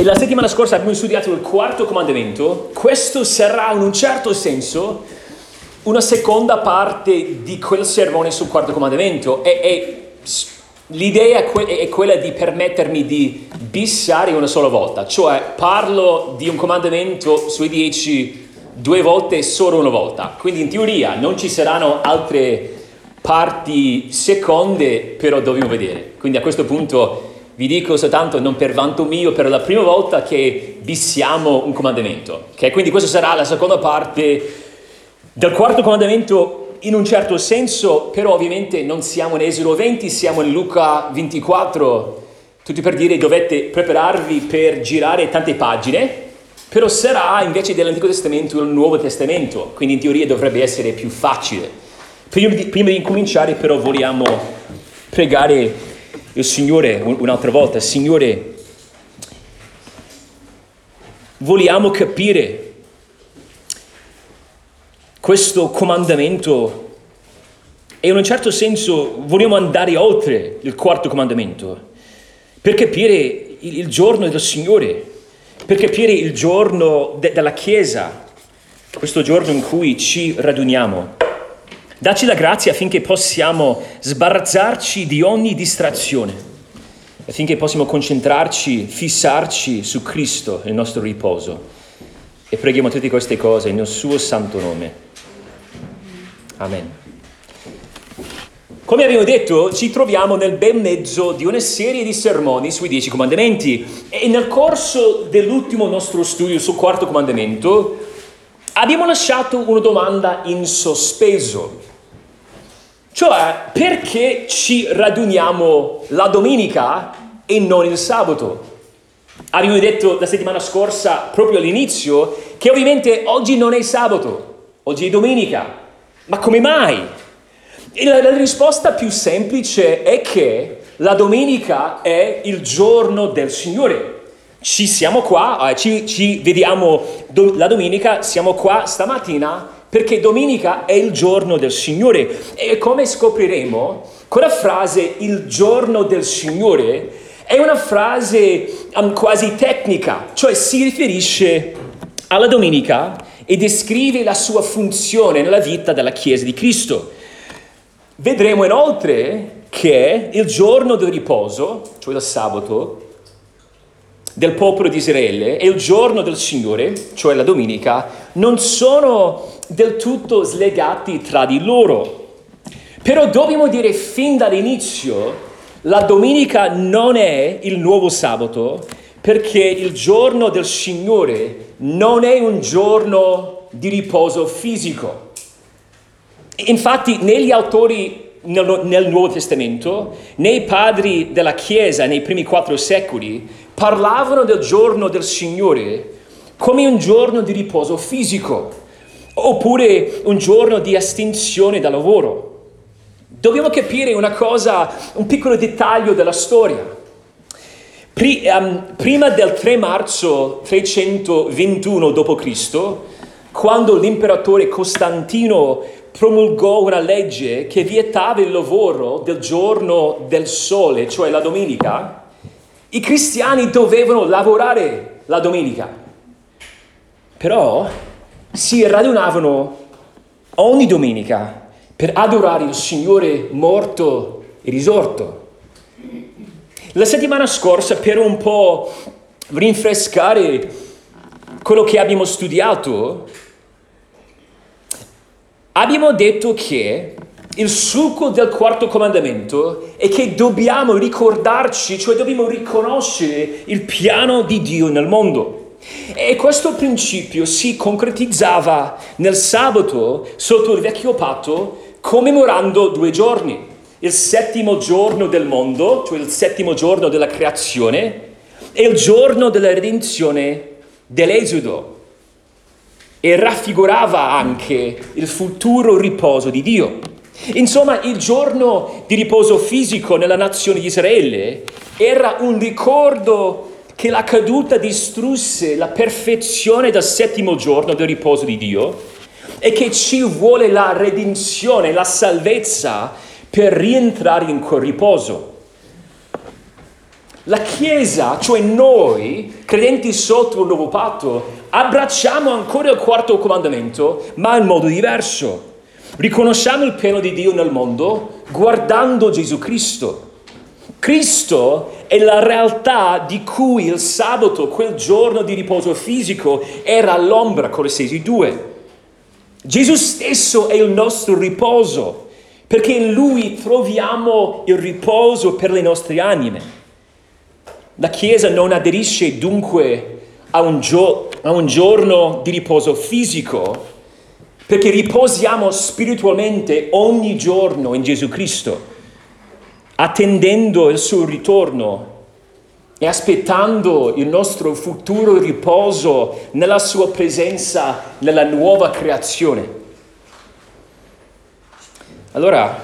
E la settimana scorsa abbiamo studiato il quarto comandamento. Questo sarà in un certo senso una seconda parte di quel sermone sul quarto comandamento. E, e l'idea è, que- è quella di permettermi di bissare una sola volta, cioè parlo di un comandamento sui dieci due volte solo una volta. Quindi in teoria non ci saranno altre parti seconde, però dobbiamo vedere. Quindi a questo punto vi dico soltanto, non per vanto mio, per la prima volta che bissiamo un comandamento. Okay? Quindi questa sarà la seconda parte del quarto comandamento in un certo senso, però ovviamente non siamo in Esodo 20, siamo in Luca 24, tutti per dire dovete prepararvi per girare tante pagine, però sarà invece dell'Antico Testamento il Nuovo Testamento, quindi in teoria dovrebbe essere più facile. Prima di, prima di incominciare però vogliamo pregare il Signore un'altra volta. Signore, vogliamo capire questo comandamento e in un certo senso vogliamo andare oltre il quarto comandamento per capire il, giorno del Signore per capire il giorno de- della Chiesa, questo giorno in cui ci raduniamo. Dacci la grazia affinché possiamo sbarazzarci di ogni distrazione, affinché possiamo concentrarci, fissarci su Cristo, il nostro riposo. E preghiamo tutte queste cose nel suo santo nome. Amen. Come abbiamo detto, ci troviamo nel bel mezzo di una serie di sermoni sui dieci comandamenti e nel corso dell'ultimo nostro studio sul quarto comandamento abbiamo lasciato una domanda in sospeso. Cioè, perché ci raduniamo la domenica e non il sabato? Abbiamo detto la settimana scorsa, proprio all'inizio, che ovviamente oggi non è sabato, oggi è domenica. Ma come mai? E la, la risposta più semplice è che la domenica è il giorno del Signore. Ci siamo qua, eh, ci, ci vediamo do, la domenica, siamo qua stamattina perché domenica è il giorno del Signore. E come scopriremo, quella frase, il giorno del Signore, è una frase um, quasi tecnica, cioè si riferisce alla domenica e descrive la sua funzione nella vita della Chiesa di Cristo. Vedremo inoltre che il giorno del riposo, cioè il sabato, del popolo di Israele e il giorno del Signore, cioè la domenica, non sono del tutto slegati tra di loro. Però dobbiamo dire fin dall'inizio, la domenica non è il nuovo sabato, perché il giorno del Signore non è un giorno di riposo fisico. Infatti negli autori nel, nel, Nuovo Testamento, nei padri della Chiesa nei primi quattro secoli, parlavano del giorno del Signore come un giorno di riposo fisico, oppure un giorno di astinzione dal lavoro. Dobbiamo capire una cosa, un piccolo dettaglio della storia. Um, prima del 3 marzo 321 d.C., quando l'imperatore Costantino promulgò una legge che vietava il lavoro del giorno del sole, cioè la domenica, i cristiani dovevano lavorare la domenica. Però si radunavano ogni domenica per adorare il Signore morto e risorto. La settimana scorsa, per un po' rinfrescare quello che abbiamo studiato, Abbiamo detto che il succo del quarto comandamento è che dobbiamo ricordarci, cioè dobbiamo riconoscere il piano di Dio nel mondo. E questo principio si concretizzava nel sabato sotto il vecchio patto commemorando due giorni. Il settimo giorno del mondo, cioè il settimo giorno della creazione, e il giorno della redenzione dell'Esodo e raffigurava anche il futuro riposo di Dio. Insomma, il giorno di riposo fisico nella nazione di Israele era un ricordo che la caduta distrusse la perfezione del settimo giorno del riposo di Dio e che ci vuole la redenzione, la salvezza per rientrare in quel riposo. La Chiesa, cioè noi, credenti sotto il nuovo patto, abbracciamo ancora il quarto comandamento, ma in modo diverso. Riconosciamo il piano di Dio nel mondo guardando Gesù Cristo. Cristo è la realtà di cui il sabato, quel giorno di riposo fisico, era l'ombra, Colossesi 2. Gesù stesso è il nostro riposo, perché in Lui troviamo il riposo per le nostre anime. La Chiesa non aderisce dunque a un, gio- a un giorno di riposo fisico, perché riposiamo spiritualmente ogni giorno in Gesù Cristo attendendo il suo ritorno e aspettando il nostro futuro riposo nella sua presenza, nella nuova creazione. Allora,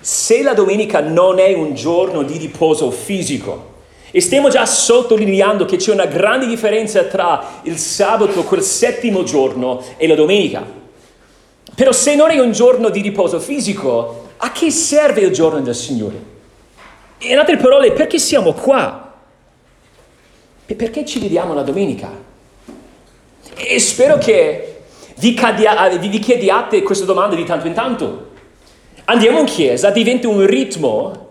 se la domenica non è un giorno di riposo fisico, e stiamo già sottolineando che c'è una grande differenza tra il sabato, quel settimo giorno, e la domenica. Però se non è un giorno di riposo fisico, a che serve il giorno del Signore? In altre parole, perché siamo qua? Perché ci vediamo la domenica? E spero che vi, cadia, vi chiediate questa domanda di tanto in tanto. Andiamo in chiesa, diventa un ritmo,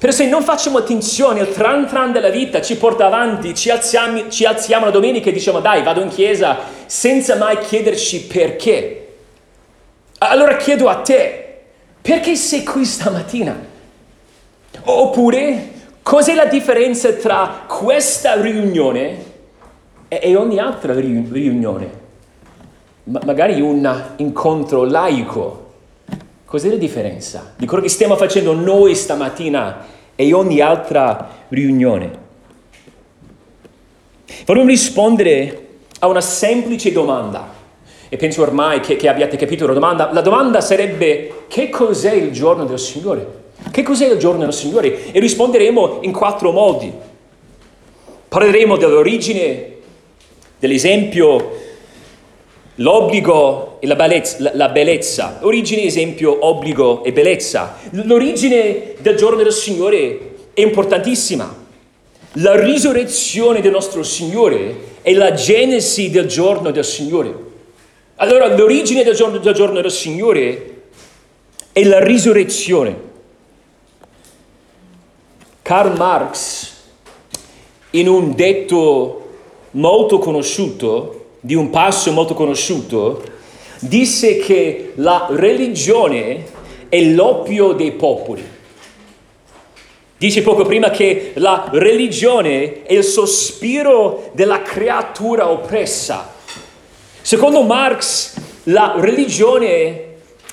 però se non facciamo attenzione, il tran tran della vita ci porta avanti, ci alziamo, ci alziamo la domenica e diciamo dai, vado in chiesa, senza mai chiederci perché. Allora chiedo a te, perché sei qui stamattina? Oppure, cos'è la differenza tra questa riunione e, ogni altra riunione? Ma magari un incontro laico. Cos'è la differenza di quello che stiamo facendo noi stamattina e ogni altra riunione? Vorremmo rispondere a una semplice domanda e penso ormai che, che abbiate capito la domanda. La domanda sarebbe che cos'è il giorno del Signore? Che cos'è il giorno del Signore? E risponderemo in quattro modi. Parleremo dell'origine, dell'esempio, l'obbligo e la bellezza, la bellezza. Origine, esempio, obbligo e bellezza. L'origine del giorno del Signore è importantissima. La risurrezione del nostro Signore è la genesi del giorno del Signore. Allora l'origine del giorno, del giorno del Signore è la risurrezione. Karl Marx, in un detto molto conosciuto, di un passo molto conosciuto, disse che la religione è l'oppio dei popoli. Dice poco prima che la religione è il sospiro della creatura oppressa Secondo Marx, la religione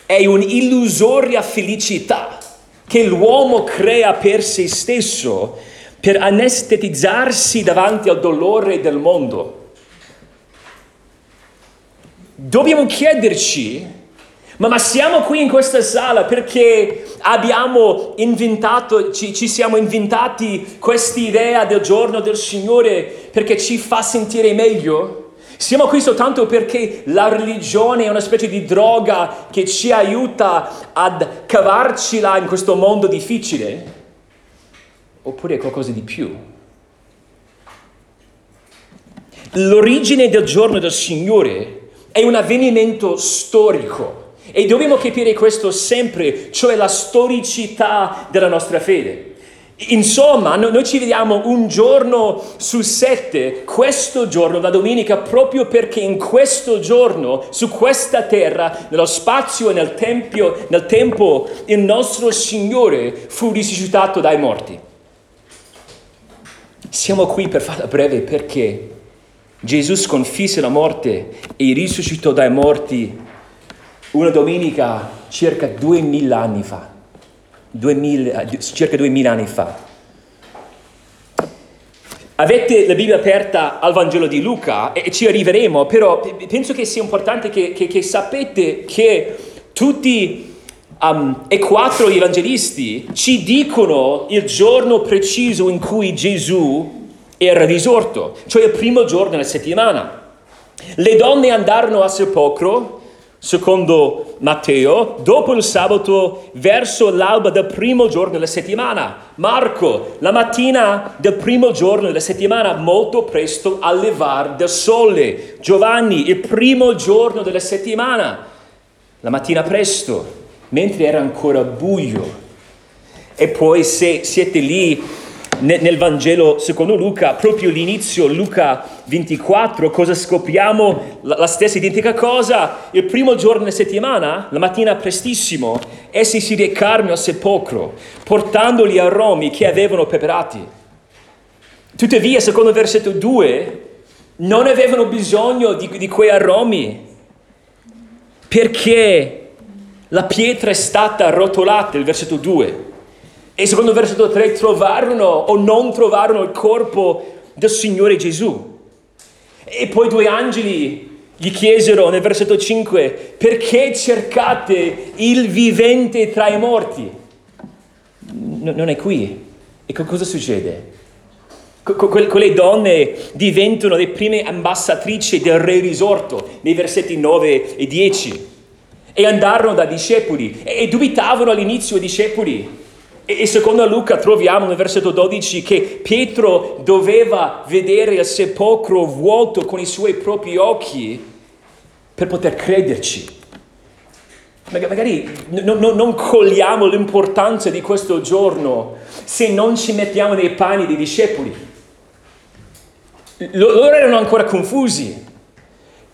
è un'illusoria felicità che l'uomo crea per se stesso per anestetizzarsi davanti al dolore del mondo. Dobbiamo chiederci, ma, ma siamo qui in questa sala perché abbiamo inventato, ci, ci siamo inventati quest'idea del giorno del Signore perché ci fa sentire meglio? Siamo qui soltanto perché la religione è una specie di droga che ci aiuta ad cavarcela in questo mondo difficile? Oppure è qualcosa di più? L'origine del giorno del Signore è un avvenimento storico e dobbiamo capire questo sempre, cioè la storicità della nostra fede. Insomma, noi ci vediamo un giorno su sette, questo giorno, la domenica, proprio perché in questo giorno, su questa terra, nello spazio e nel, tempio, nel tempo, il nostro Signore fu risuscitato dai morti. Siamo qui per farla breve perché Gesù sconfisse la morte e risuscitò dai morti una domenica circa duemila anni fa. 2000, eh, circa duemila anni fa. Avete la Bibbia aperta al Vangelo di Luca e ci arriveremo, però penso che sia importante che, che, che sapete che tutti um, e quattro gli evangelisti ci dicono il giorno preciso in cui Gesù era risorto, cioè il primo giorno della settimana. Le donne andarono a sepolcro secondo Matteo, dopo il sabato, verso l'alba del primo giorno della settimana. Marco, la mattina del primo giorno della settimana, molto presto al levar del sole. Giovanni, il primo giorno della settimana, la mattina presto, mentre era ancora buio. E poi se siete lì nel Vangelo secondo Luca, proprio l'inizio, Luca 24, cosa scopriamo? La, stessa identica cosa. Il primo giorno della settimana, la mattina prestissimo, essi si recarono al sepolcro, portando gli aromi che avevano preparati. Tuttavia, secondo il versetto 2, non avevano bisogno di, di quei aromi, perché la pietra è stata rotolata, il versetto 2 e secondo versetto 3 trovarono o non trovarono il corpo del Signore Gesù. E poi due angeli gli chiesero nel versetto 5, perché cercate il vivente tra i morti? No, non è qui. E cosa succede? quelle donne diventano le prime ambasciatrici del re risorto nei versetti 9 e 10 e andarono da discepoli e dubitavano all'inizio i discepoli e secondo Luca troviamo nel versetto 12 che Pietro doveva vedere il sepolcro vuoto con i suoi propri occhi per poter crederci. Magari non cogliamo l'importanza di questo giorno se non ci mettiamo nei panni dei discepoli. Loro erano ancora confusi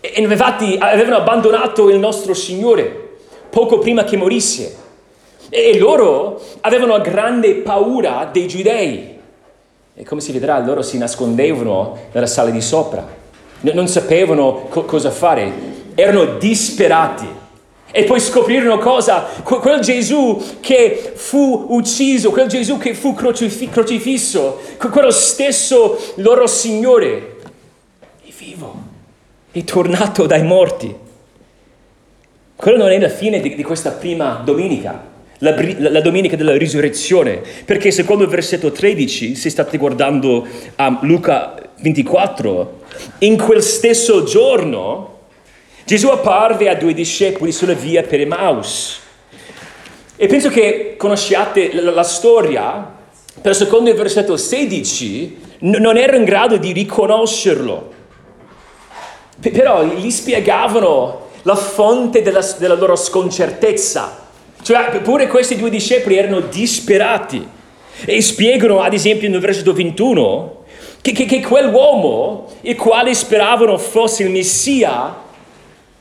e infatti avevano abbandonato il nostro Signore poco prima che morisse. E loro avevano grande paura dei giudei. E come si vedrà, loro si nascondevano nella sala di sopra. Non sapevano co- cosa fare. Erano disperati. E poi scoprirono cosa? quel Gesù che fu ucciso, quel Gesù che fu crocif- crocifisso, quello stesso loro Signore, è vivo, è tornato dai morti. Quello non è la fine di, di questa prima domenica la, la, domenica della risurrezione, perché secondo il versetto 13, se state guardando a Luca 24, in quel stesso giorno Gesù apparve a due discepoli sulla via per Emmaus. E penso che conosciate la, la storia, però secondo il versetto 16 n- non ero in grado di riconoscerlo. P- però gli spiegavano la fonte della, della loro sconcertezza cioè, pure questi due discepoli erano disperati e spiegano, ad esempio, nel versetto 21, che, che, che quell'uomo, il quale speravano fosse il Messia,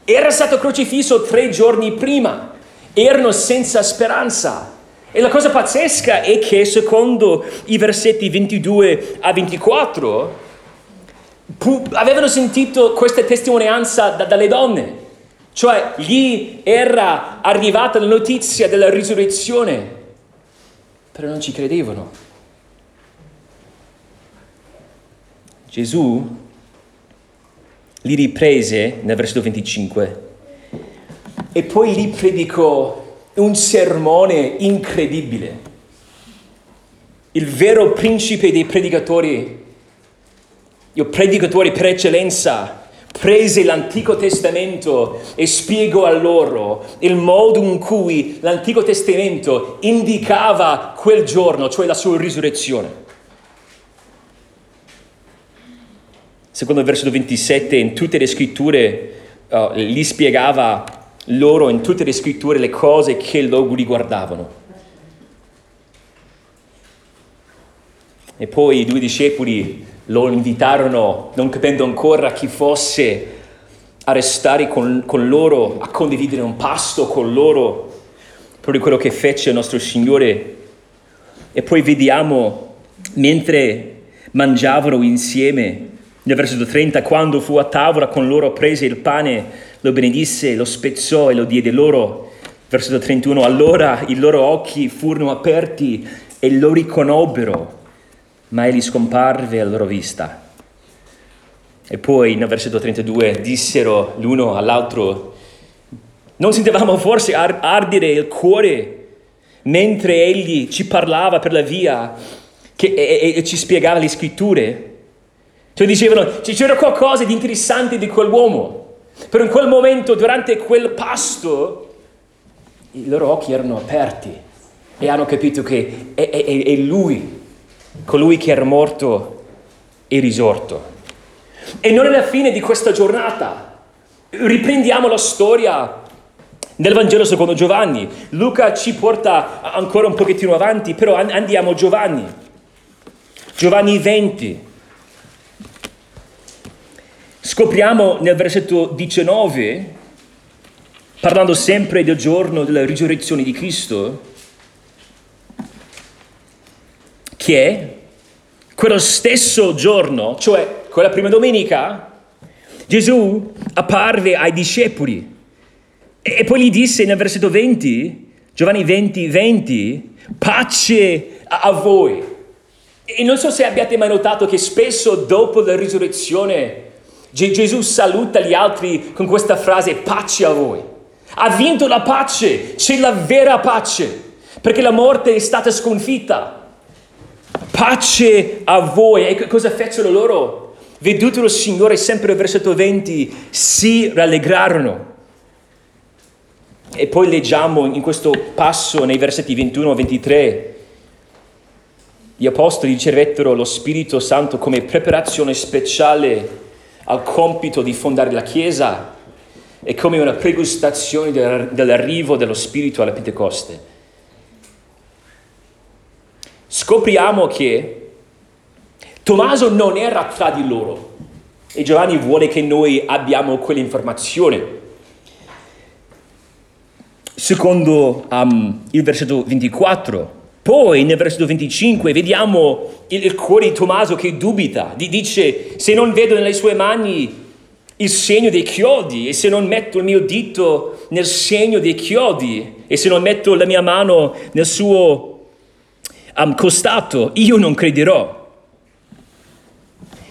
era stato crocifisso tre giorni prima. Erano senza speranza. E la cosa pazzesca è che, secondo i versetti 22 a 24, pu- avevano sentito questa testimonianza da, dalle donne. Cioè gli era arrivata la notizia della risurrezione, però non ci credevano. Gesù li riprese nel versetto 25 e poi gli predicò un sermone incredibile. Il vero principe dei predicatori, il predicatore per eccellenza, prese l'Antico Testamento e spiegò a loro il modo in cui l'Antico Testamento indicava quel giorno, cioè la sua risurrezione. Secondo il versetto 27, in tutte le scritture, uh, gli spiegava loro in tutte le scritture le cose che loro riguardavano. E poi i due discepoli lo invitarono, non capendo ancora chi fosse, a restare con, con loro, a condividere un pasto con loro, proprio quello che fece il nostro Signore. E poi vediamo, mentre mangiavano insieme, nel versetto 30, quando fu a tavola con loro, prese il pane, lo benedisse, lo spezzò e lo diede loro. Versetto 31, allora i loro occhi furono aperti e lo riconobbero ma egli scomparve alla loro vista. E poi nel versetto 32 dissero l'uno all'altro, non sentivamo forse ardere il cuore mentre egli ci parlava per la via che, e, e ci spiegava le scritture? Cioè dicevano, c'era qualcosa di interessante di quell'uomo. Però in quel momento, durante quel pasto, i loro occhi erano aperti e hanno capito che è, è, è Lui, colui che era morto e risorto. E non è la fine di questa giornata. Riprendiamo la storia nel Vangelo secondo Giovanni. Luca ci porta ancora un pochettino avanti, però andiamo a Giovanni. Giovanni 20. Scopriamo nel versetto 19, parlando sempre del giorno della risurrezione di Cristo, che quello stesso giorno, cioè quella prima domenica, Gesù apparve ai discepoli e poi gli disse nel versetto 20, Giovanni 20, 20, pace a voi. E non so se abbiate mai notato che spesso dopo la risurrezione Gesù saluta gli altri con questa frase pace a voi. Ha vinto la pace, c'è la vera pace, perché la morte è stata sconfitta. Pace a voi. E cosa fecero loro? Vedutelo il Signore, sempre versetto 20, si rallegrarono. E poi leggiamo in questo passo nei versetti 21 e 23, gli apostoli ricevettero lo Spirito Santo come preparazione speciale al compito di fondare la Chiesa e come una pregustazione dell'arrivo dello Spirito alla Pentecoste. Scopriamo che Tommaso non era tra di loro e Giovanni vuole che noi abbiamo quell'informazione secondo um, il versetto 24. Poi nel versetto 25 vediamo il, il cuore di Tommaso che dubita, dice se non vedo nelle sue mani il segno dei chiodi e se non metto il mio dito nel segno dei chiodi e se non metto la mia mano nel suo um, costato, io non crederò.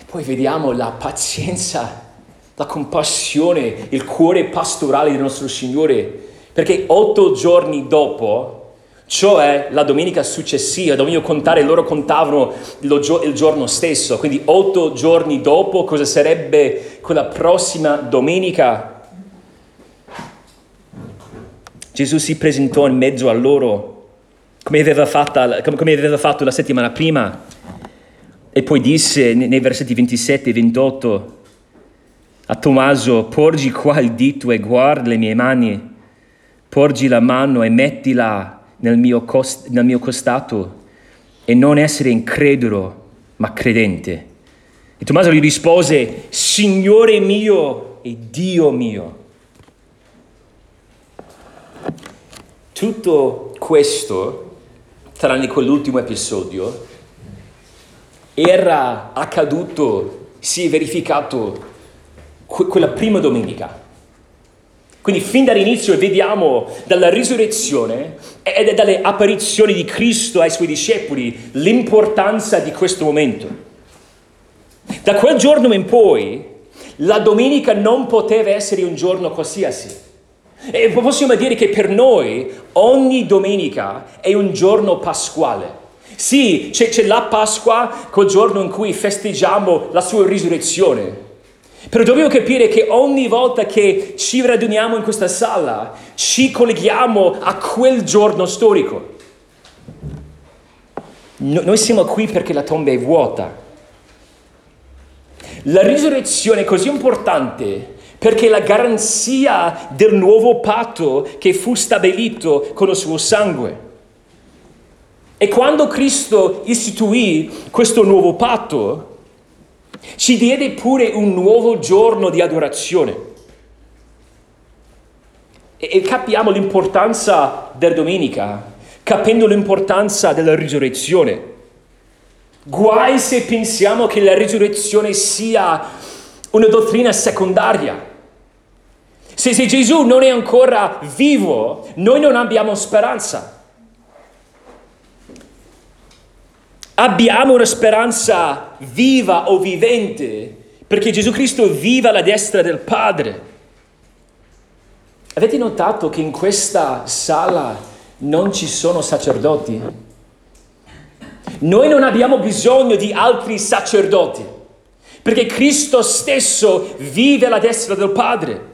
Poi vediamo la pazienza, la compassione, il cuore pastorale del nostro Signore perché otto giorni dopo, cioè la domenica successiva, dovevo contare, loro contavano il giorno stesso, quindi otto giorni dopo, cosa sarebbe quella prossima domenica? Gesù si presentò in mezzo a loro come aveva, fatta, come aveva fatto la settimana prima e poi disse nei versetti 27 e 28 a Tommaso, porgi qua il dito e guarda le mie mani porgi la mano e mettila nel mio, cost- nel mio costato e non essere incredulo, ma credente. E Tommaso gli rispose, Signore mio e Dio mio. Tutto questo, tranne quell'ultimo episodio, era accaduto, si è verificato quella prima domenica. Quindi fin dall'inizio vediamo dalla risurrezione e dalle apparizioni di Cristo ai suoi discepoli l'importanza di questo momento. Da quel giorno in poi la domenica non poteva essere un giorno qualsiasi. E possiamo dire che per noi ogni domenica è un giorno pasquale. Sì, c'è, c'è la Pasqua, quel giorno in cui festeggiamo la sua risurrezione. Però dobbiamo capire che ogni volta che ci raduniamo in questa sala, ci colleghiamo a quel giorno storico. No, noi siamo qui perché la tomba è vuota. La risurrezione è così importante perché la garanzia del nuovo patto che fu stabilito con il suo sangue. E quando Cristo istituì questo nuovo patto, ci diede pure un nuovo giorno di adorazione. E, e capiamo l'importanza della domenica, capendo l'importanza della risurrezione. Guai se pensiamo che la risurrezione sia una dottrina secondaria. Se, se Gesù non è ancora vivo, noi non abbiamo speranza. Abbiamo una speranza viva o vivente perché Gesù Cristo vive alla destra del Padre. Avete notato che in questa sala non ci sono sacerdoti? Noi non abbiamo bisogno di altri sacerdoti perché Cristo stesso vive alla destra del Padre.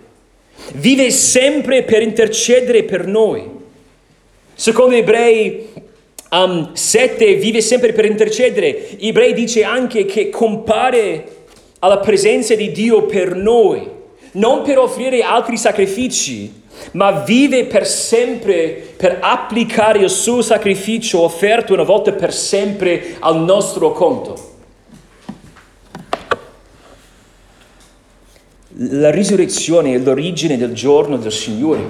Vive sempre per intercedere per noi. Secondo Ebrei um, 7 vive sempre per intercedere. Ebrei dice anche che compare alla presenza di Dio per noi, non per offrire altri sacrifici, ma vive per sempre per applicare il suo sacrificio offerto una volta per sempre al nostro conto. La risurrezione è l'origine del giorno del Signore.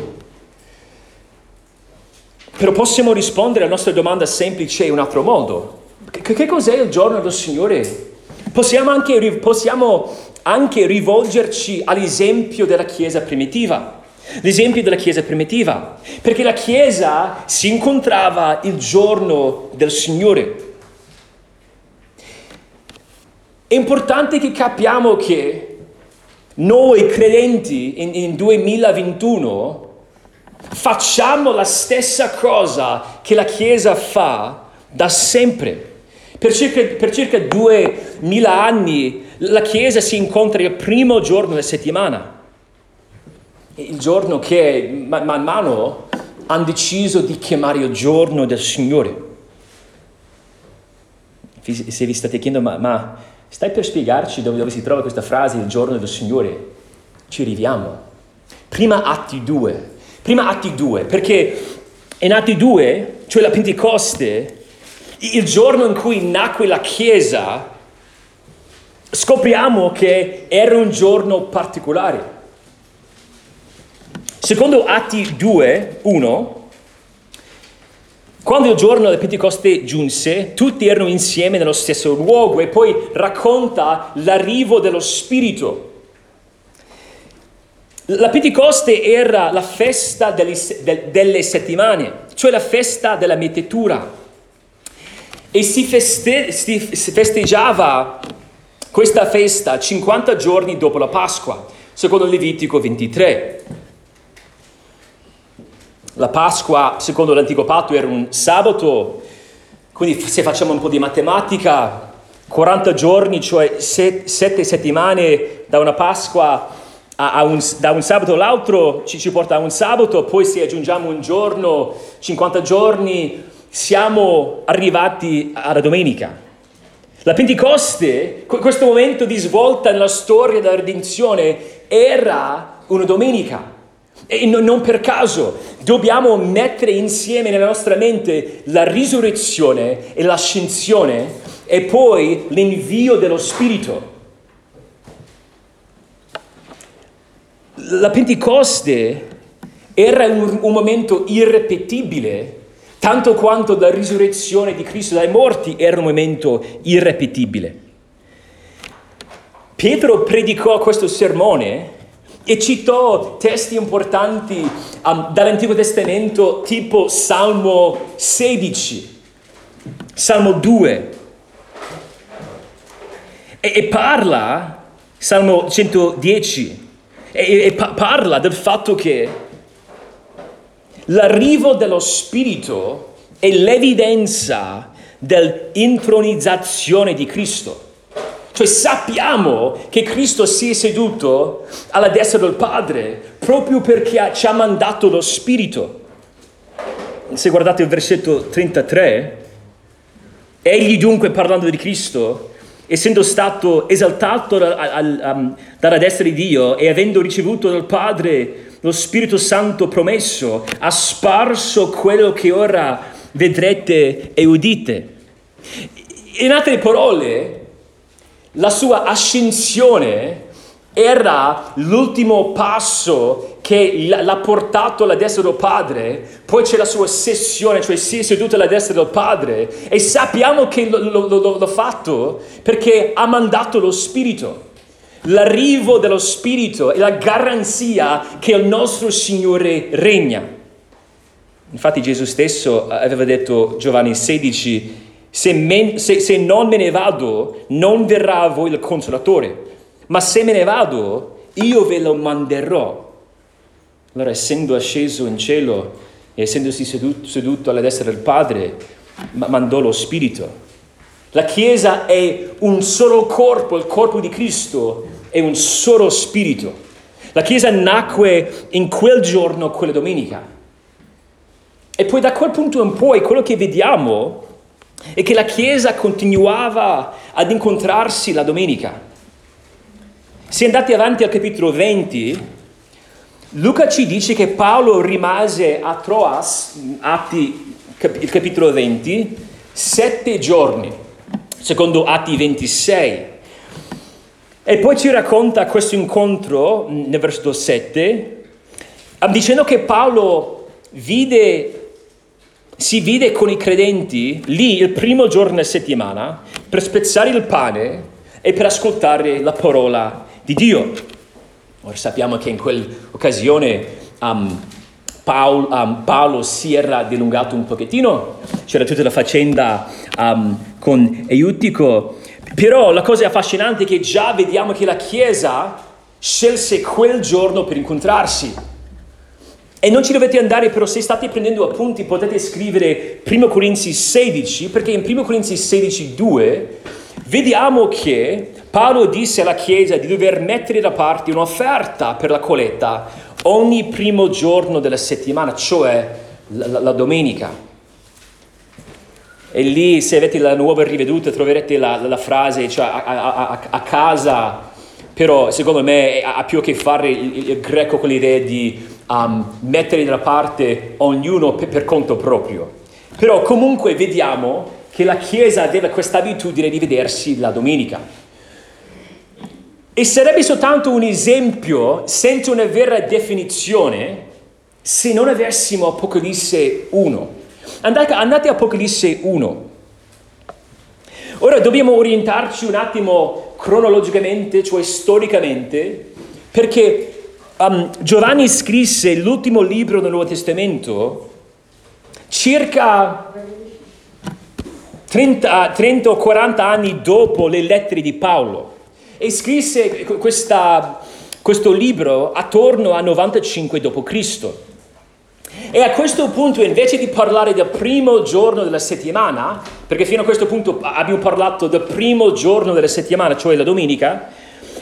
Però possiamo rispondere alla nostra domanda semplice in un altro modo. Che, che cos'è il giorno del Signore? Possiamo anche, possiamo anche rivolgerci all'esempio della Chiesa primitiva. L'esempio della Chiesa primitiva, perché la Chiesa si incontrava il giorno del Signore. È importante che capiamo che noi credenti in, in 2021 facciamo la stessa cosa che la Chiesa fa da sempre. Per circa, per circa duemila anni la Chiesa si incontra il primo giorno della settimana, il giorno che man, man mano hanno deciso di chiamare il giorno del Signore. Se vi state chiedendo, ma, ma stai per spiegarci dove, dove si trova questa frase, il giorno del Signore? Ci arriviamo. Prima Atti 2. Prima Atti 2, perché in Atti 2, cioè la Pentecoste, il giorno in cui nacque la Chiesa, scopriamo che era un giorno particolare. Secondo Atti 2, 1, quando il giorno del Pentecoste giunse, tutti erano insieme nello stesso luogo e poi racconta l'arrivo dello Spirito. La Pentecoste era la festa delle, delle settimane, cioè la festa della mettetura e si, feste- si festeggiava questa festa 50 giorni dopo la Pasqua, secondo Levitico 23. La Pasqua, secondo l'Antico Patto, era un sabato, quindi se facciamo un po' di matematica, 40 giorni, cioè 7 settimane da una Pasqua un, da un sabato all'altro ci, ci porta a un sabato, poi se aggiungiamo un giorno, 50 giorni, siamo arrivati alla domenica. La Pentecoste, questo momento di svolta nella storia della redenzione, era una domenica. E non per caso dobbiamo mettere insieme nella nostra mente la risurrezione e l'ascensione e poi l'invio dello Spirito. La Pentecoste era un, un momento irrepetibile tanto quanto la risurrezione di Cristo dai morti era un momento irrepetibile. Pietro predicò questo sermone e citò testi importanti um, dall'Antico Testamento tipo Salmo 16, Salmo 2 e, e parla, Salmo 110, e, e pa- parla del fatto che L'arrivo dello Spirito è l'evidenza dell'intronizzazione di Cristo. Cioè sappiamo che Cristo si è seduto alla destra del Padre proprio perché ci ha mandato lo Spirito. Se guardate il versetto 33, egli dunque parlando di Cristo, essendo stato esaltato dalla destra di Dio e avendo ricevuto dal Padre lo Spirito Santo promesso ha sparso quello che ora vedrete e udite. In altre parole, la sua ascensione era l'ultimo passo che l'ha portato alla destra del Padre, poi c'è la sua sessione, cioè si è seduto alla destra del Padre e sappiamo che l'ha fatto perché ha mandato lo Spirito. L'arrivo dello Spirito è la garanzia che il nostro Signore regna. Infatti Gesù stesso aveva detto, Giovanni 16, se, men, se, se non me ne vado, non verrà a voi il consolatore, ma se me ne vado, io ve lo manderò. Allora, essendo asceso in cielo e essendosi seduto, seduto alla destra del Padre, mandò lo Spirito la Chiesa è un solo corpo, il corpo di Cristo è un solo spirito. La Chiesa nacque in quel giorno, quella domenica. E poi da quel punto in poi quello che vediamo è che la Chiesa continuava ad incontrarsi la domenica. Se andate avanti al capitolo 20, Luca ci dice che Paolo rimase a Troas, Atti, il capitolo 20, sette giorni, secondo Atti 26. E poi ci racconta questo incontro nel versetto 7, dicendo che Paolo vide si vide con i credenti lì il primo giorno della settimana per spezzare il pane e per ascoltare la parola di Dio. Ora sappiamo che in quell'occasione um, Paolo, um, Paolo, si era dilungato un pochettino, c'era tutta la faccenda um, con Eutico, però la cosa affascinante è che già vediamo che la Chiesa scelse quel giorno per incontrarsi. E non ci dovete andare, però se state prendendo appunti potete scrivere 1 Corinzi 16, perché in 1 Corinzi 16, 2 vediamo che Paolo disse alla Chiesa di dover mettere da parte un'offerta per la coletta ogni primo giorno della settimana, cioè la, la, la domenica. E lì, se avete la nuova riveduta, troverete la, la frase, cioè a, a, a, a, casa, però secondo me ha più a che fare il, il greco con l'idea di um, mettere da parte ognuno per, per conto proprio. Però comunque vediamo che la Chiesa aveva questa abitudine di vedersi la domenica. E sarebbe soltanto un esempio senza una vera definizione se non avessimo Apocalisse 1. Andate, andate a Apocalisse 1. Ora dobbiamo orientarci un attimo cronologicamente, cioè storicamente, perché Um, Giovanni scrisse l'ultimo libro del Nuovo Testamento circa 30, 30 o 40 anni dopo le lettere di Paolo e scrisse questa, questo libro attorno a 95 d.C. E a questo punto, invece di parlare del primo giorno della settimana, perché fino a questo punto abbiamo parlato del primo giorno della settimana, cioè la domenica,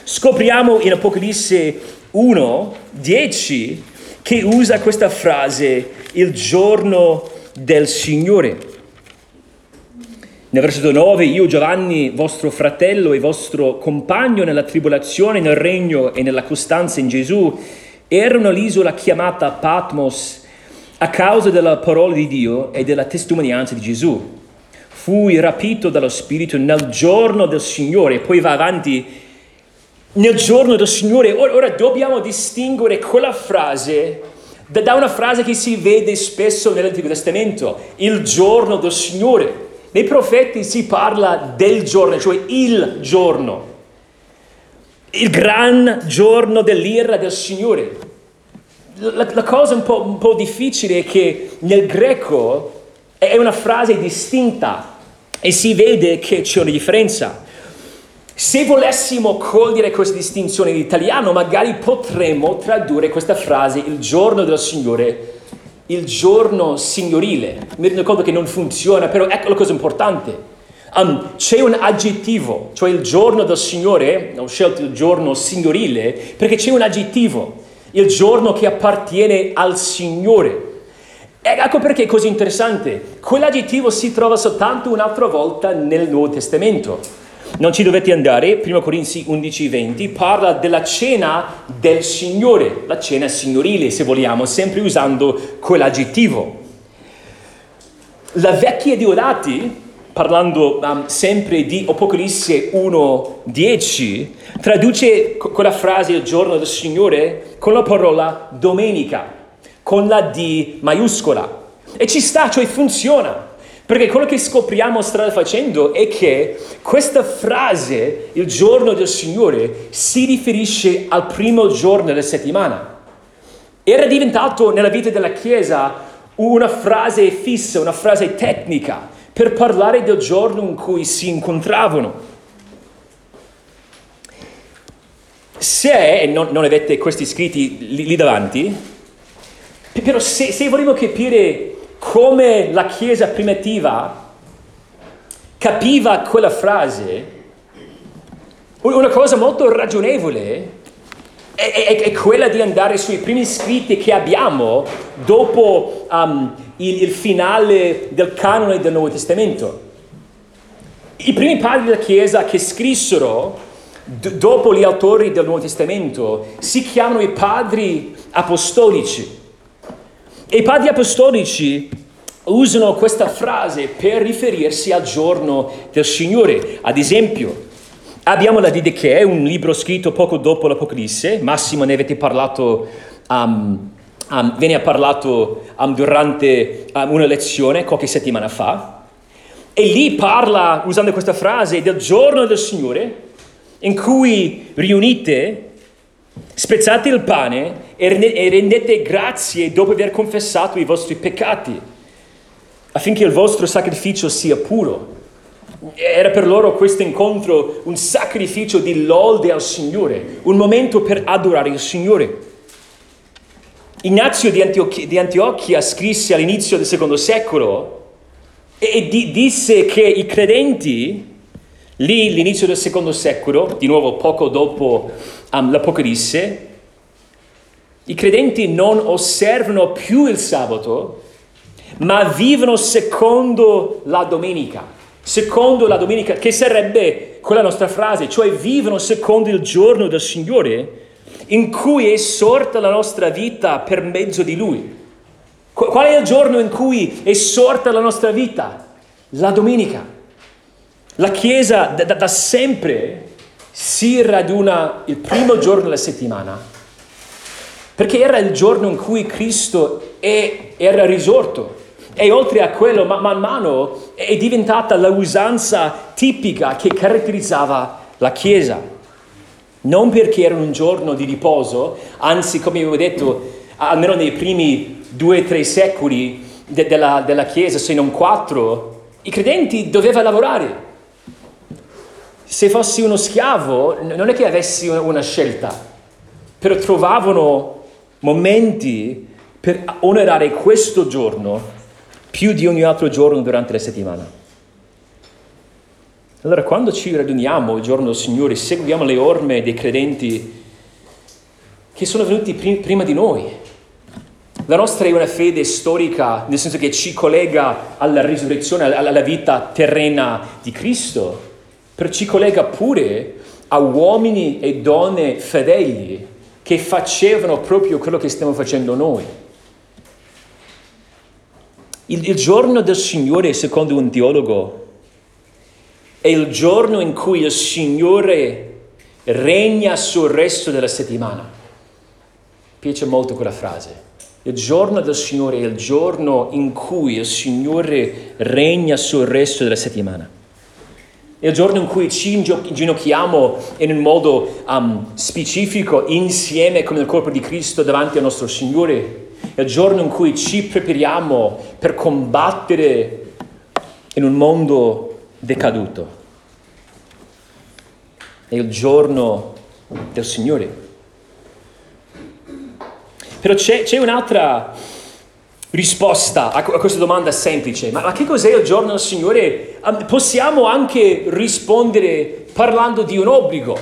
scopriamo in Apocalisse 1, 10, che usa questa frase, il giorno del Signore. Nel versetto 9, io Giovanni, vostro fratello e vostro compagno nella tribolazione, nel regno e nella costanza in Gesù, ero nell'isola chiamata Patmos a causa della parola di Dio e della testimonianza di Gesù. Fui rapito dallo Spirito nel giorno del Signore, poi va avanti nel giorno del Signore. Ora, dobbiamo distinguere quella frase da, da una frase che si vede spesso nell'Antico Testamento, il giorno del Signore. Nei profeti si parla del giorno, cioè il giorno, il gran giorno dell'ira del Signore. La, la cosa un po', un po' difficile è che nel greco è una frase distinta e si vede che c'è una differenza. Se volessimo cogliere questa distinzione in italiano, magari potremmo tradurre questa frase il giorno del Signore, il giorno signorile. Mi rendo conto che non funziona, però ecco la cosa importante. Um, c'è un aggettivo, cioè il giorno del Signore, ho scelto il giorno signorile perché c'è un aggettivo, il giorno che appartiene al Signore. Ecco perché è così interessante. Quell'aggettivo si trova soltanto un'altra volta nel Nuovo Testamento. Non ci dovete andare, 1 Corinzi 11, 20 parla della cena del Signore, la cena signorile se vogliamo, sempre usando quell'aggettivo. La vecchia Diodati, parlando um, sempre di Apocalisse 1, 10, traduce quella frase il giorno del Signore con la parola domenica, con la D maiuscola. E ci sta, cioè funziona. Perché quello che scopriamo strada facendo è che questa frase, il giorno del Signore, si riferisce al primo giorno della settimana. Era diventato nella vita della Chiesa una frase fissa, una frase tecnica per parlare del giorno in cui si incontravano. Se, e non, non avete questi scritti lì, lì davanti, però se, se vogliamo capire come la Chiesa primitiva capiva quella frase, una cosa molto ragionevole è, è, è, quella di andare sui primi scritti che abbiamo dopo um, il, il finale del canone del Nuovo Testamento. I primi padri della Chiesa che scrissero d- dopo gli autori del Nuovo Testamento si chiamano i padri apostolici. I padri apostolici usano questa frase per riferirsi al giorno del Signore. Ad esempio, abbiamo la Didache, un libro scritto poco dopo l'Apocalisse, Massimo ne avete parlato, um, um, ve ne ha parlato um, durante um, una lezione qualche settimana fa, e lì parla, usando questa frase, del giorno del Signore, in cui riunite, spezzate il pane e rendete grazie dopo aver confessato i vostri peccati affinché il vostro sacrificio sia puro. Era per loro questo incontro un sacrificio di lode al Signore, un momento per adorare il Signore. Ignazio di Antiochia, di Antiochia scrisse all'inizio del secondo secolo e di, disse che i credenti, lì all'inizio del secondo secolo, di nuovo poco dopo um, l'Apocalisse, i credenti non osservano più il sabato, ma vivono secondo la domenica, secondo la domenica, che sarebbe quella nostra frase, cioè vivono secondo il giorno del Signore in cui è sorta la nostra vita per mezzo di Lui. Qual è il giorno in cui è sorta la nostra vita? La domenica. La Chiesa da, da sempre si raduna il primo giorno della settimana, perché era il giorno in cui Cristo è, era risorto. E oltre a quello, man, man mano è diventata la usanza tipica che caratterizzava la Chiesa. Non perché era un giorno di riposo, anzi, come avevo detto, almeno nei primi due o tre secoli de- della, della Chiesa, se non quattro, i credenti dovevano lavorare. Se fossi uno schiavo, non è che avessi una scelta, però trovavano momenti per onorare questo giorno più di ogni altro giorno durante la settimana. Allora, quando ci raduniamo il giorno del Signore, seguiamo le orme dei credenti che sono venuti prima di noi. La nostra è una fede storica, nel senso che ci collega alla risurrezione, alla vita terrena di Cristo, però ci collega pure a uomini e donne fedeli che facevano proprio quello che stiamo facendo noi. Il, il giorno del Signore, secondo un teologo, è il giorno in cui il Signore regna sul resto della settimana. Mi piace molto quella frase. Il giorno del Signore è il giorno in cui il Signore regna sul resto della settimana. È il giorno in cui ci inginocchiamo in un modo um, specifico insieme con il corpo di Cristo davanti al nostro Signore è il giorno in cui ci prepariamo per combattere in un mondo decaduto. È il giorno del Signore. Però c'è, c'è un'altra risposta a, questa domanda semplice. Ma, ma, che cos'è il giorno del Signore? Possiamo anche rispondere parlando di un obbligo.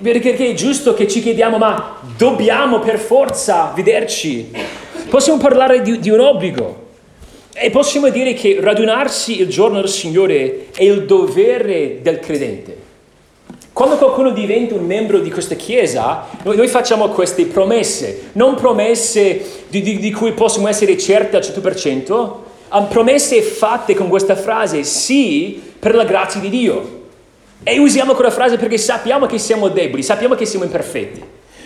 Perché è giusto che ci chiediamo, ma dobbiamo per forza vederci? Possiamo parlare di, di un obbligo. E possiamo dire che radunarsi il giorno del Signore è il dovere del credente. Quando qualcuno diventa un membro di questa Chiesa, noi, noi facciamo queste promesse, non promesse di, di, di, cui possiamo essere certi al 100%, ma promesse fatte con questa frase sì per la grazia di Dio. E usiamo quella frase perché sappiamo che siamo deboli, sappiamo che siamo imperfetti.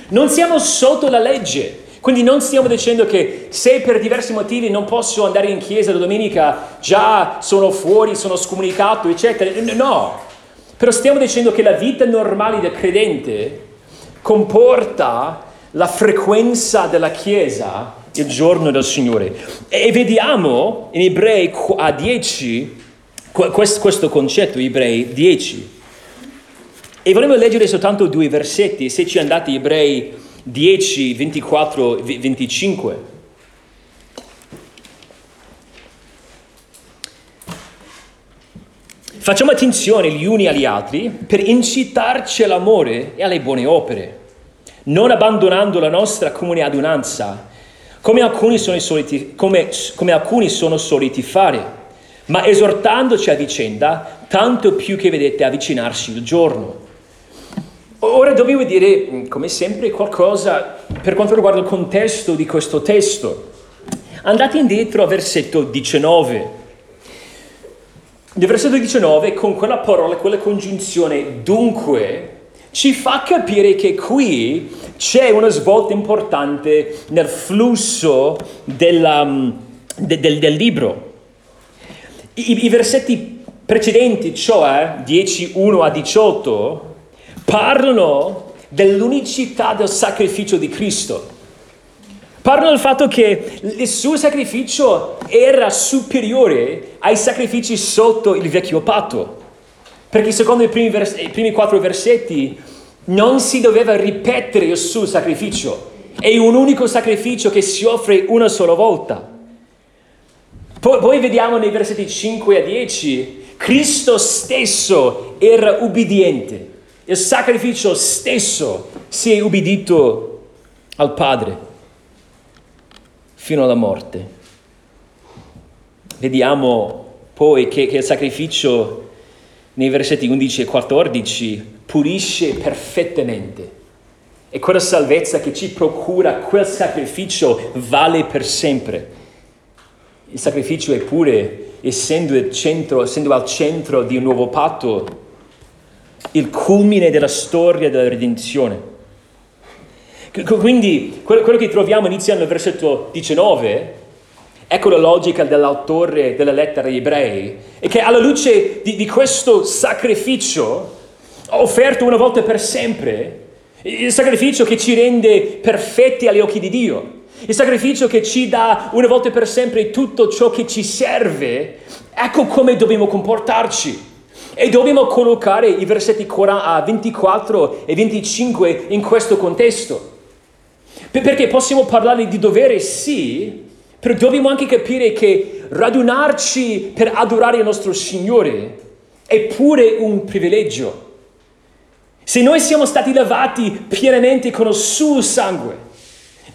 Non siamo sotto la legge. Quindi non stiamo dicendo che se per diversi motivi non posso andare in chiesa la domenica, già sono fuori, sono scomunicato, eccetera. No. Però stiamo dicendo che la vita normale del credente comporta la frequenza della chiesa il giorno del Signore. E vediamo in Ebrei a 10 questo concetto, Ebrei 10. E volevo leggere soltanto due versetti, se ci andate Ebrei 10, 24, 25. Facciamo attenzione gli uni agli altri per incitarci all'amore e alle buone opere, non abbandonando la nostra comune adunanza, come alcuni sono soliti, come, come alcuni sono soliti fare, ma esortandoci a vicenda, tanto più che vedete avvicinarsi il giorno. Ora dobbiamo dire, come sempre, qualcosa per quanto riguarda il contesto di questo testo. Andate indietro al versetto 19. Nel versetto 19, con quella parola, quella congiunzione dunque, ci fa capire che qui c'è una svolta importante nel flusso della, mm, de, del, del, libro. I, I, versetti precedenti, cioè 10, 1 a 18, parlano dell'unicità del sacrificio di Cristo. Parlano del fatto che il suo sacrificio era superiore ai sacrifici sotto il vecchio patto. Perché secondo i primi, vers- i primi quattro versetti non si doveva ripetere il suo sacrificio. È un unico sacrificio che si offre una sola volta. Poi, poi vediamo nei versetti 5 a 10, Cristo stesso era ubbidiente. Il sacrificio stesso si è ubbidito al Padre fino alla morte. Vediamo poi che, che il sacrificio nei versetti 11 e 14 pulisce perfettamente. E quella salvezza che ci procura quel sacrificio vale per sempre. Il sacrificio è pure, essendo, centro, essendo al centro di un nuovo patto, il culmine della storia della redenzione. Quindi quello che troviamo iniziando nel versetto 19, ecco la logica dell'autore della lettera agli ebrei, è che alla luce di, di questo sacrificio offerto una volta per sempre, il sacrificio che ci rende perfetti agli occhi di Dio, il sacrificio che ci dà una volta per sempre tutto ciò che ci serve, ecco come dobbiamo comportarci. E dobbiamo collocare i versetti 24 e 25 in questo contesto. Perché possiamo parlare di dovere, sì, però dobbiamo anche capire che radunarci per adorare il nostro Signore è pure un privilegio. Se noi siamo stati lavati pienamente con il suo sangue,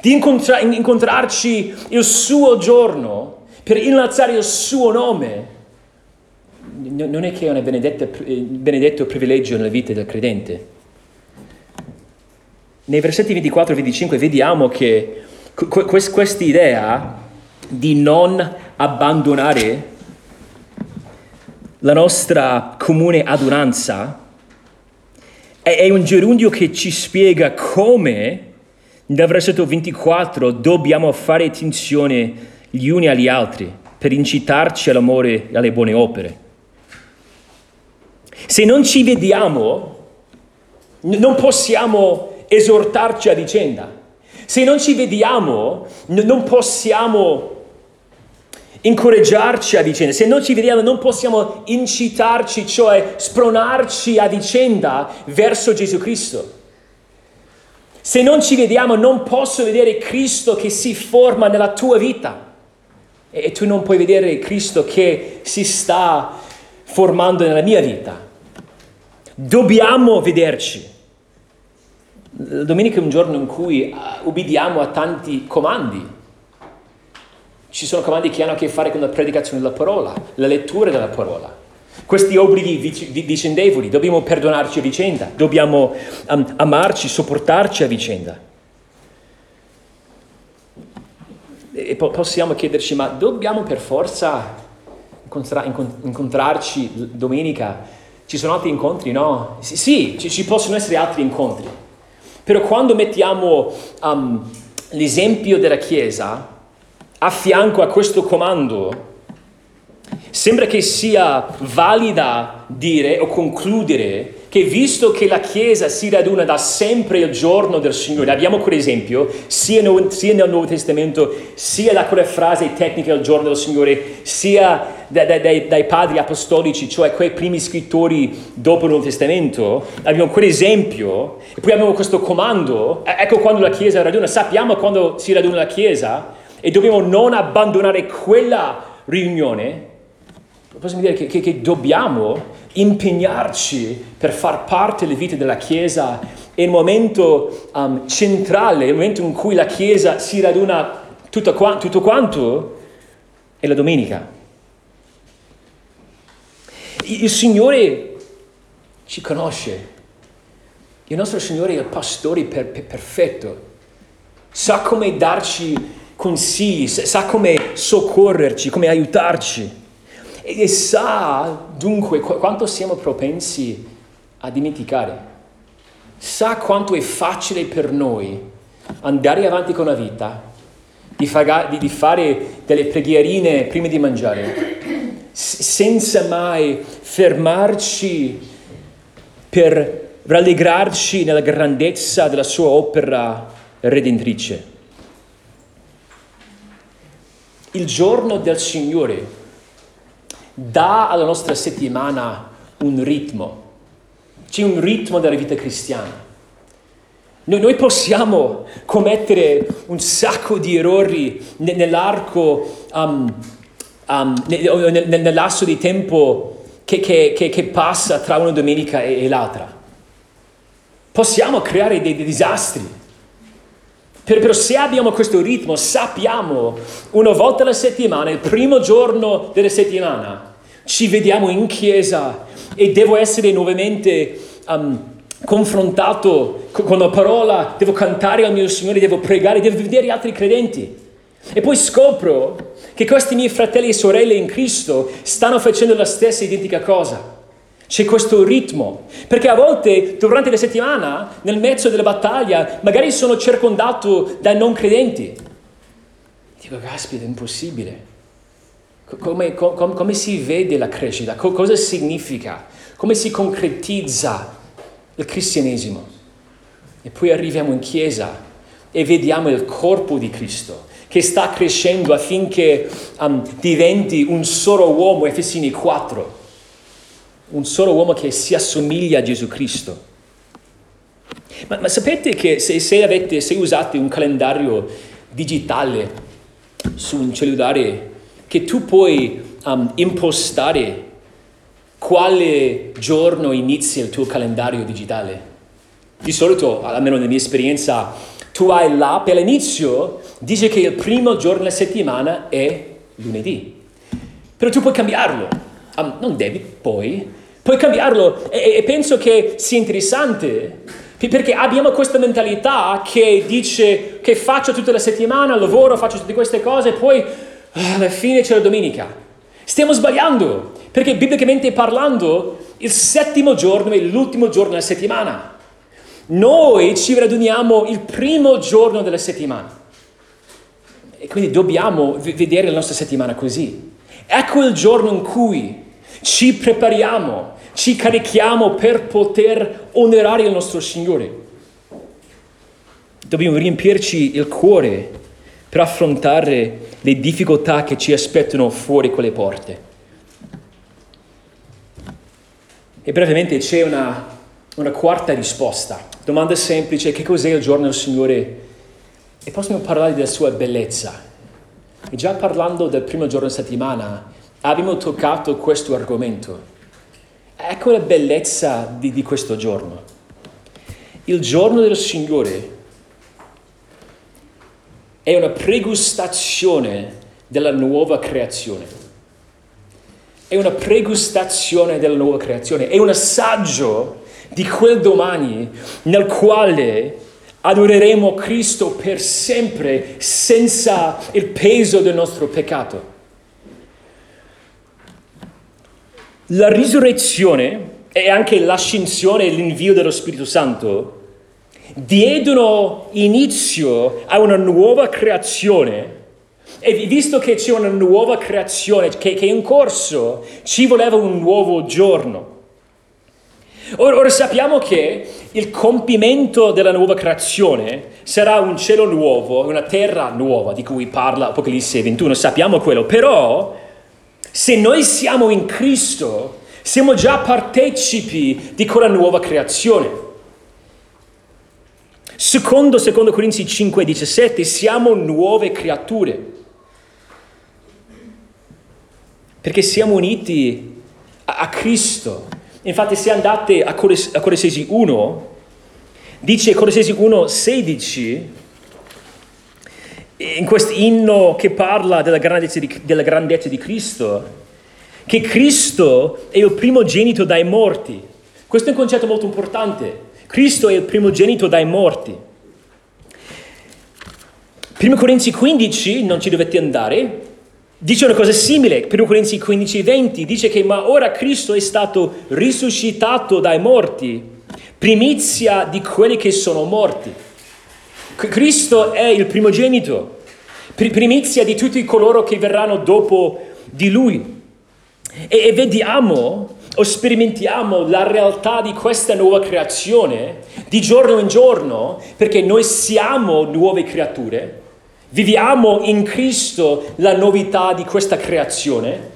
di incontra- incontrarci il suo giorno per innalzare il suo nome, non è che è un benedetto privilegio nella vita del credente. Nei versetti 24 e 25 vediamo che questa idea di non abbandonare la nostra comune adunanza è un gerundio che ci spiega come nel versetto 24 dobbiamo fare attenzione gli uni agli altri per incitarci all'amore e alle buone opere. Se non ci vediamo, non possiamo esortarci a vicenda. Se non ci vediamo, non possiamo incoraggiarci a vicenda. Se non ci vediamo, non possiamo incitarci, cioè spronarci a vicenda verso Gesù Cristo. Se non ci vediamo, non posso vedere Cristo che si forma nella tua vita. E tu non puoi vedere Cristo che si sta formando nella mia vita. Dobbiamo vederci. Domenica è un giorno in cui ubbidiamo a tanti comandi. Ci sono comandi che hanno a che fare con la predicazione della parola, la lettura della parola. Questi obblighi vicendevoli, dobbiamo perdonarci a vicenda, dobbiamo um, amarci, sopportarci a vicenda. E po- possiamo chiederci, ma dobbiamo per forza incontra- incontrarci domenica? Ci sono altri incontri? No. Sì, sì ci, ci possono essere altri incontri. Però quando mettiamo um, l'esempio della Chiesa a fianco a questo comando, sembra che sia valida dire o concludere che visto che la Chiesa si raduna da sempre il giorno del Signore, abbiamo quell'esempio sia, sia nel Nuovo Testamento, sia da quella frase tecnica del giorno del Signore, sia da, da, dai, dai, padri apostolici, cioè quei primi scrittori dopo il Nuovo Testamento, abbiamo quell'esempio e poi abbiamo questo comando, ecco quando la Chiesa raduna, sappiamo quando si raduna la Chiesa e dobbiamo non abbandonare quella riunione, possiamo dire che, che, che dobbiamo impegnarci per far parte delle vite della Chiesa. È il momento um, centrale, il momento in cui la Chiesa si raduna tutto, qua, tutto quanto, è la domenica. Il Signore ci conosce, il nostro Signore è il pastore per, per, perfetto, sa come darci consigli, sa come soccorrerci, come aiutarci e, sa dunque quanto siamo propensi a dimenticare. Sa quanto è facile per noi andare avanti con la vita, di, fare, di fare delle preghierine prima di mangiare, senza mai fermarci per rallegrarci nella grandezza della sua opera redentrice. Il giorno del Signore dà alla nostra settimana un ritmo, c'è un ritmo della vita cristiana. Noi, noi possiamo commettere un sacco di errori nell'arco, um, um, nell'asso di tempo che, che, che, che, passa tra una domenica e, e l'altra. Possiamo creare dei, dei disastri. Però se abbiamo questo ritmo, sappiamo una volta alla settimana, il primo giorno della settimana, ci vediamo in chiesa e devo essere nuovamente um, confrontato con la parola, devo cantare al mio Signore, devo pregare, devo vedere altri credenti. E poi scopro che questi miei fratelli e sorelle in Cristo stanno facendo la stessa identica cosa. C'è questo ritmo, perché a volte durante la settimana, nel mezzo della battaglia, magari sono circondato dai non credenti. Dico, caspita, è impossibile. Come, come, come si vede la crescita? cosa significa? Come si concretizza il cristianesimo? E poi arriviamo in chiesa e vediamo il corpo di Cristo che sta crescendo affinché um, diventi un solo uomo, Efesini 4 un solo uomo che si assomiglia a Gesù Cristo. Ma, ma sapete che se, se, avete, se usate un calendario digitale su un cellulare, che tu puoi um, impostare quale giorno inizia il tuo calendario digitale. Di solito, almeno nella mia esperienza, tu hai l'app e all'inizio dice che il primo giorno della settimana è lunedì. Però tu puoi cambiarlo. Um, non devi poi, puoi cambiarlo e, e penso che sia interessante perché abbiamo questa mentalità che dice che faccio tutta la settimana, lavoro, faccio tutte queste cose poi alla fine c'è la domenica. Stiamo sbagliando perché biblicamente parlando il settimo giorno è l'ultimo giorno della settimana. Noi ci raduniamo il primo giorno della settimana. E quindi dobbiamo vedere la nostra settimana così. Ecco il giorno in cui ci prepariamo, ci carichiamo per poter onorare il nostro Signore. Dobbiamo riempirci il cuore per affrontare le difficoltà che ci aspettano fuori quelle porte. E brevemente c'è una, una quarta risposta. Domanda semplice, che cos'è il giorno del Signore? E possiamo parlare della sua bellezza. E già parlando del primo giorno della settimana, abbiamo toccato questo argomento. Ecco la bellezza di, di questo giorno. Il giorno del Signore è una pregustazione della nuova creazione. È una pregustazione della nuova creazione, è un assaggio di quel domani nel quale adoreremo Cristo per sempre senza il peso del nostro peccato. La risurrezione e anche l'ascensione e l'invio dello Spirito Santo diedero inizio a una nuova creazione e visto che c'è una nuova creazione che, che è in corso, ci voleva un nuovo giorno. Ora, ora, sappiamo che il compimento della nuova creazione sarà un cielo nuovo, una terra nuova di cui parla Apocalisse 21, sappiamo quello, però se noi siamo in Cristo, siamo già partecipi di quella nuova creazione. Secondo, secondo Corinzi 5, 17, siamo nuove creature. Perché siamo uniti a, a Cristo Infatti se andate a Colossesi 1, dice Colossesi 1, 16, in questo inno che parla della grandezza, di, della grandezza di Cristo, che Cristo è il primogenito dai morti. Questo è un concetto molto importante. Cristo è il primogenito dai morti. 1 Corinzi 15, non ci dovete andare, dice una cosa simile. 1 Corinzi 15, 20 dice che ma ora Cristo è stato risuscitato dai morti, primizia di quelli che sono morti. Cristo è il primogenito, primizia di tutti coloro che verranno dopo di lui. E, e vediamo o sperimentiamo la realtà di questa nuova creazione di giorno in giorno, perché noi siamo nuove creature, viviamo in Cristo la novità di questa creazione,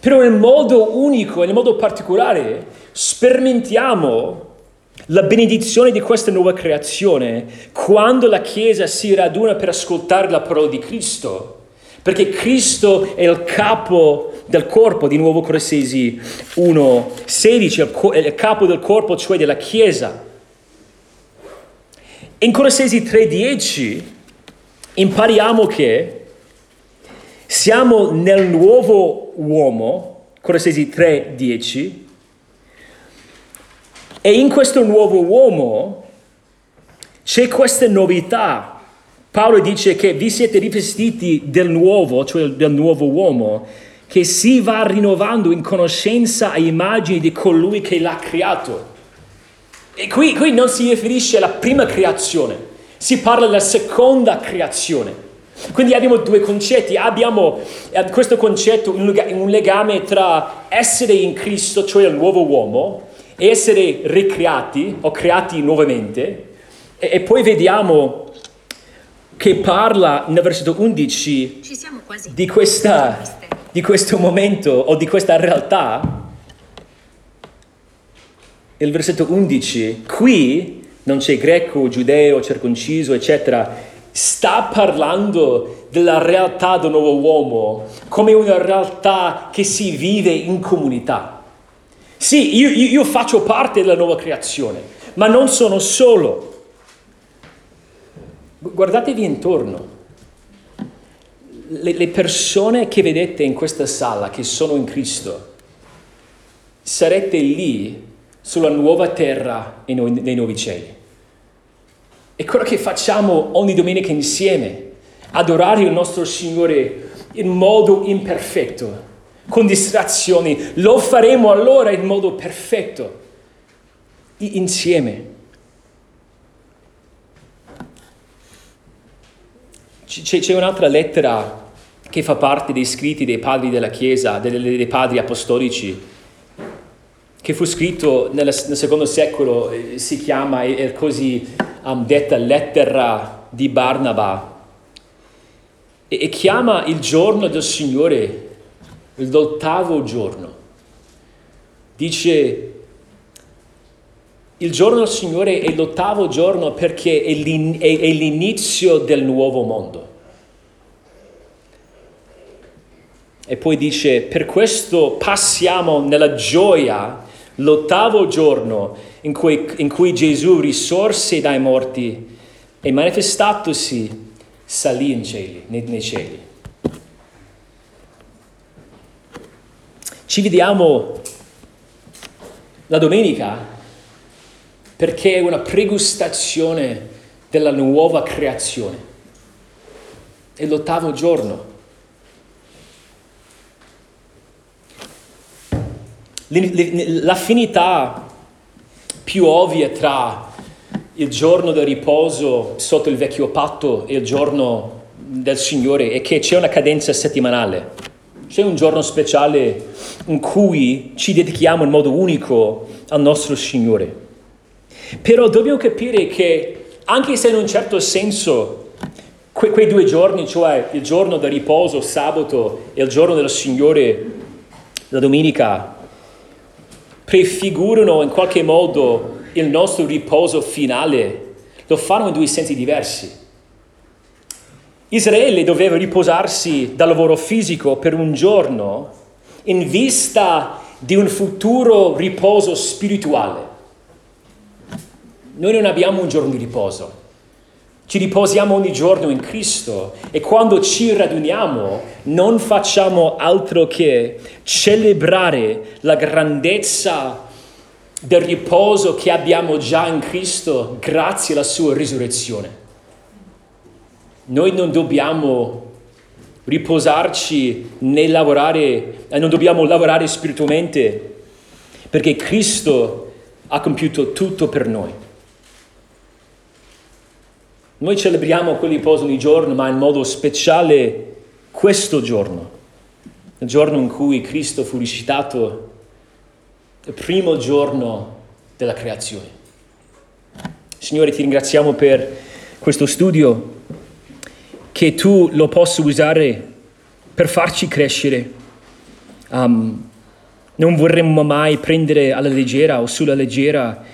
però nel modo unico nel modo particolare sperimentiamo la benedizione di questa nuova creazione quando la Chiesa si raduna per ascoltare la parola di Cristo, perché Cristo è il capo del corpo, di nuovo Colossesi 1, 16, il capo del corpo, cioè della Chiesa. In Colossesi 3, 10 impariamo che siamo nel nuovo uomo, Colossesi 3, 10, e in questo nuovo uomo c'è questa novità. Paolo dice che vi siete rivestiti del nuovo, cioè del nuovo uomo, che si va rinnovando in conoscenza a immagini di colui che l'ha creato. E qui, qui non si riferisce alla prima creazione, si parla della seconda creazione. Quindi abbiamo due concetti, abbiamo eh, questo concetto, un legame tra essere in Cristo, cioè il nuovo uomo, essere ricreati o creati nuovamente e, e poi vediamo che parla nel versetto 11 di, questa, di questo momento o di questa realtà. Il versetto 11, qui non c'è greco, giudeo, circonciso, eccetera, sta parlando della realtà del nuovo uomo come una realtà che si vive in comunità. Sì, io, io faccio parte della nuova creazione, ma non sono solo. Guardatevi intorno. Le, le, persone che vedete in questa sala, che sono in Cristo, sarete lì sulla nuova terra e nei nuovi cieli. È quello che facciamo ogni domenica insieme, adorare il nostro Signore in modo imperfetto, con distrazioni, lo faremo allora in modo perfetto, insieme. C'è un'altra lettera che fa parte dei scritti dei padri della Chiesa, dei padri apostolici, che fu scritto nel, secondo secolo, eh, si chiama, è così um, detta lettera di Barnaba, e, e chiama il giorno del Signore l'ottavo giorno. Dice, il giorno del Signore è l'ottavo giorno perché è, l'in- è, l'inizio del nuovo mondo. E poi dice, per questo passiamo nella gioia l'ottavo giorno in cui, in cui Gesù risorse dai morti e manifestatosi salì in cieli, nei, nei cieli. Ci vediamo la domenica perché è una pregustazione della nuova creazione. È l'ottavo giorno. L'affinità più ovvia tra il giorno del riposo sotto il vecchio patto e il giorno del Signore è che c'è una cadenza settimanale. C'è un giorno speciale in cui ci dedichiamo in modo unico al nostro Signore. Però dobbiamo capire che anche se in un certo senso que- quei due giorni, cioè il giorno del riposo, sabato, e il giorno del Signore, la domenica, prefigurano in qualche modo il nostro riposo finale, lo fanno in due sensi diversi. Israele doveva riposarsi dal lavoro fisico per un giorno in vista di un futuro riposo spirituale. Noi non abbiamo un giorno di riposo. Ci riposiamo ogni giorno in Cristo e quando ci raduniamo non facciamo altro che celebrare la grandezza del riposo che abbiamo già in Cristo grazie alla sua risurrezione. Noi non dobbiamo riposarci né lavorare, eh, non dobbiamo lavorare spiritualmente perché Cristo ha compiuto tutto per noi. Noi celebriamo quel riposo ogni giorno, ma in modo speciale questo giorno, il giorno in cui Cristo fu risuscitato il primo giorno della creazione. Signore, ti ringraziamo per questo studio, che tu lo possa usare per farci crescere. Um, non vorremmo mai prendere alla leggera o sulla leggera,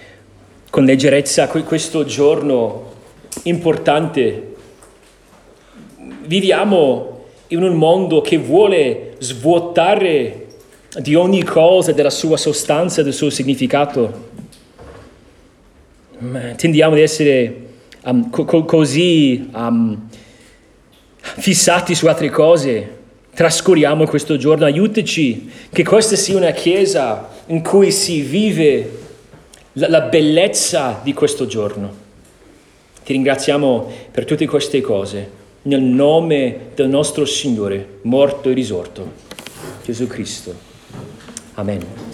con leggerezza, questo giorno importante. Viviamo in un mondo che vuole svuotare di ogni cosa, della sua sostanza, del suo significato. Tendiamo ad essere um, co- così um, fissati su altre cose. Trascuriamo questo giorno, aiutaci che questa sia una chiesa in cui si vive la, la bellezza di questo giorno. Ti ringraziamo per tutte queste cose, nel nome del nostro Signore, morto e risorto, Gesù Cristo. Amen.